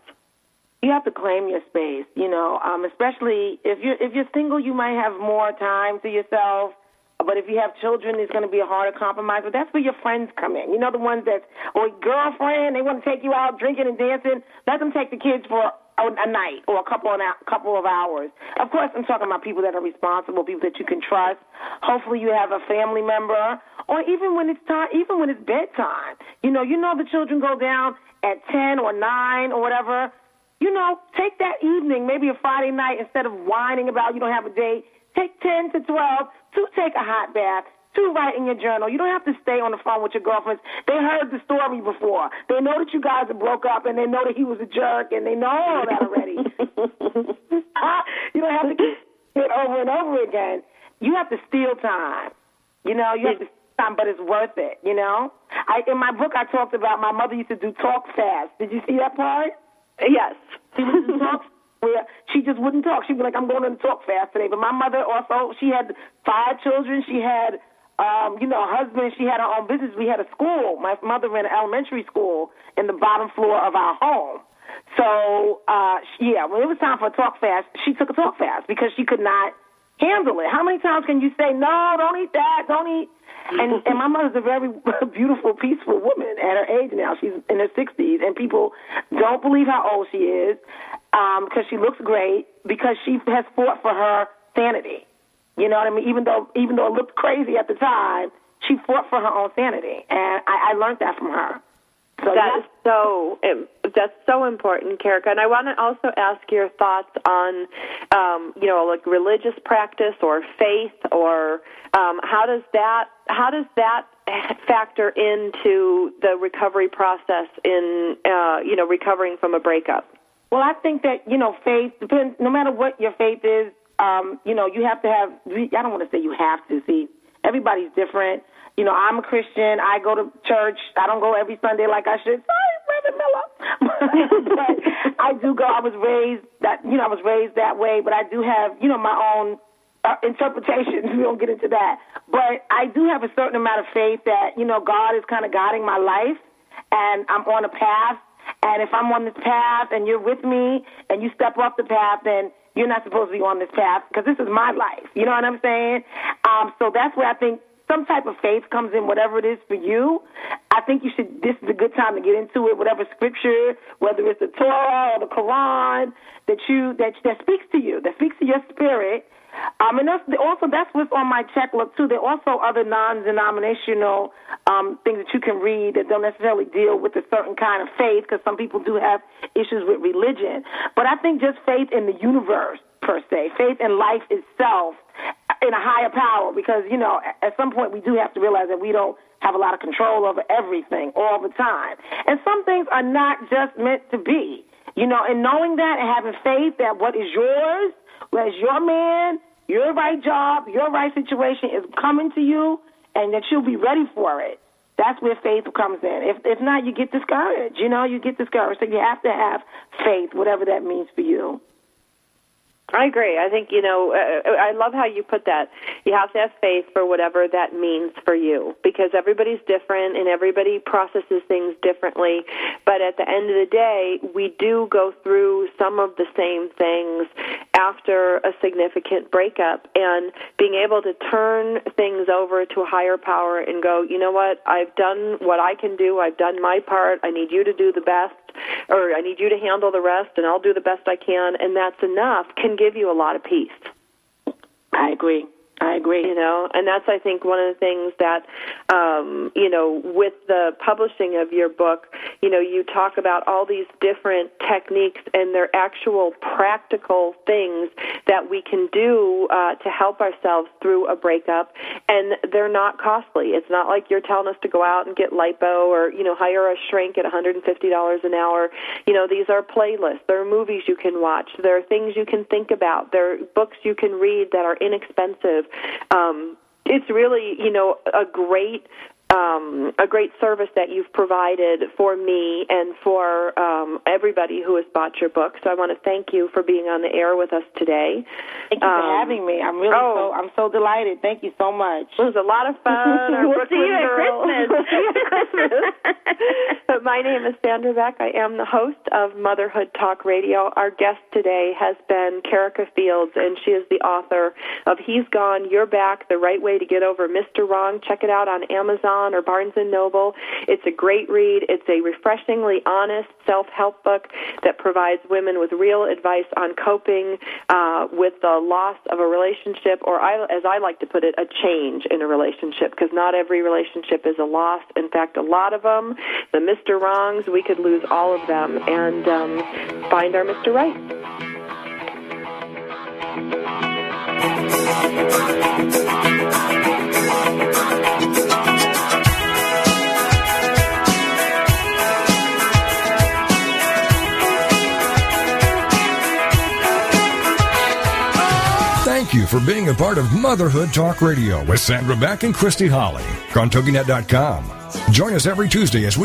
You have to claim your space, you know, um, especially if you're if you're single, you might have more time to yourself. But if you have children, it's going to be a harder compromise. But that's where your friends come in. You know, the ones that, or girlfriend, they want to take you out drinking and dancing. Let them take the kids for a, a night or a couple of hou- couple of hours. Of course, I'm talking about people that are responsible, people that you can trust. Hopefully, you have a family member, or even when it's time, even when it's bedtime. You know, you know the children go down at ten or nine or whatever you know, take that evening, maybe a Friday night, instead of whining about you don't have a date, take 10 to 12 to take a hot bath, to write in your journal. You don't have to stay on the phone with your girlfriends. They heard the story before. They know that you guys broke up, and they know that he was a jerk, and they know all that already. <laughs> <laughs> you don't have to keep it over and over again. You have to steal time. You know, you have to steal time, but it's worth it, you know? I, in my book, I talked about my mother used to do talk fast. Did you see that part? Yes. <laughs> She would just talk where she just wouldn't talk. She'd be like, I'm going to talk fast today. But my mother also, she had five children. She had, um, you know, a husband. She had her own business. We had a school. My mother ran an elementary school in the bottom floor of our home. So, uh, she- yeah, when it was time for a talk fast, she took a talk fast because she could not handle it. How many times can you say, no, don't eat that, don't eat? And, and my mother's a very <laughs> beautiful, peaceful woman at her age now. She's in her 60s, and people don't believe how old she is um, because she looks great because she has fought for her sanity. You know what I mean? Even though even though it looked crazy at the time, she fought for her own sanity, and I, I learned that from her. So That yeah. so um, that's so important, Kerika. And I want to also ask your thoughts on, um, you know, like religious practice or faith, or um, how does that how does that <laughs> factor into the recovery process in, uh, you know, recovering from a breakup? Well, I think that you know, faith depends. No matter what your faith is, um, you know, you have to have. I don't want to say you have to. See, everybody's different. You know, I'm a Christian. I go to church. I don't go every Sunday like I should. Sorry, Brother Miller, <laughs> but I do go. I was raised that. You know, I was raised that way. But I do have, you know, my own uh, interpretations. <laughs> We don't get into that. But I do have a certain amount of faith that you know God is kind of guiding my life, and I'm on a path. And if I'm on this path and you're with me and you step off the path, then you're not supposed to be on this path because this is my life. You know what I'm saying? Um, so that's where I think some type of faith comes in, whatever it is for you. I think you should. This is a good time to get into it. Whatever scripture, whether it's the Torah or the Quran, that you that that speaks to you, that speaks to your spirit. Um, and that's also that's what's on my checklist too. There are also other non-denominational um, things that you can read that don't necessarily deal with a certain kind of faith, because some people do have issues with religion. But I think just faith in the universe per se, faith in life itself, in a higher power, because you know at some point we do have to realize that we don't have a lot of control over everything all the time, and some things are not just meant to be. You know, and knowing that and having faith that what is yours, what is your man, your right job, your right situation is coming to you, and that you'll be ready for it. That's where faith comes in. If if not, you get discouraged. You know, you get discouraged. So you have to have faith, whatever that means for you. I agree. I think you know. Uh, I love how you put that. You have to have faith for whatever that means for you, because everybody's different and everybody processes things differently. But at the end of the day, we do go through some of the same things after a significant breakup, and being able to turn things over to a higher power and go, you know what? I've done what I can do. I've done my part. I need you to do the best or I need you to handle the rest and I'll do the best I can and that's enough can give you a lot of peace. I agree. I agree. You know, and that's I think one of the things that um, you know, with the publishing of your book, you know, you talk about all these different techniques and they're actual practical things that we can do uh, to help ourselves through a breakup, and they're not costly. It's not like you're telling us to go out and get lipo or you know hire a shrink at $150 an hour. You know, these are playlists. There are movies you can watch. There are things you can think about. There are books you can read that are inexpensive. Um, it's really, you know, a great um, a great service that you've provided for me and for um, everybody who has bought your book. So I want to thank you for being on the air with us today. Thank you for Um, having me. I'm really oh. so I'm so delighted. Thank you so much. It was a lot of fun. <laughs> We'll see you at girl. Christmas. <laughs> See you at Christmas. <laughs> my name is Sandra Beck. I am the host of Motherhood Talk Radio. Our guest today has been Kerika Fields, and she is the author of He's Gone, You're Back, The Right Way to Get Over Mr. Wrong. Check it out on Amazon or Barnes & Noble. It's a great read. It's a refreshingly honest self-help book that provides women with real advice on coping uh, with the loss of a relationship, or I, as I like to put it, a change in a relationship, because not every relationship is a loss. In fact, a lot of them, the Mr. Wrongs, we could lose all of them and um, find our Mr. Right. You for being a part of Motherhood Talk Radio with Sandra Beck and Christy Holly on TogiNet.com. Join us every Tuesday as we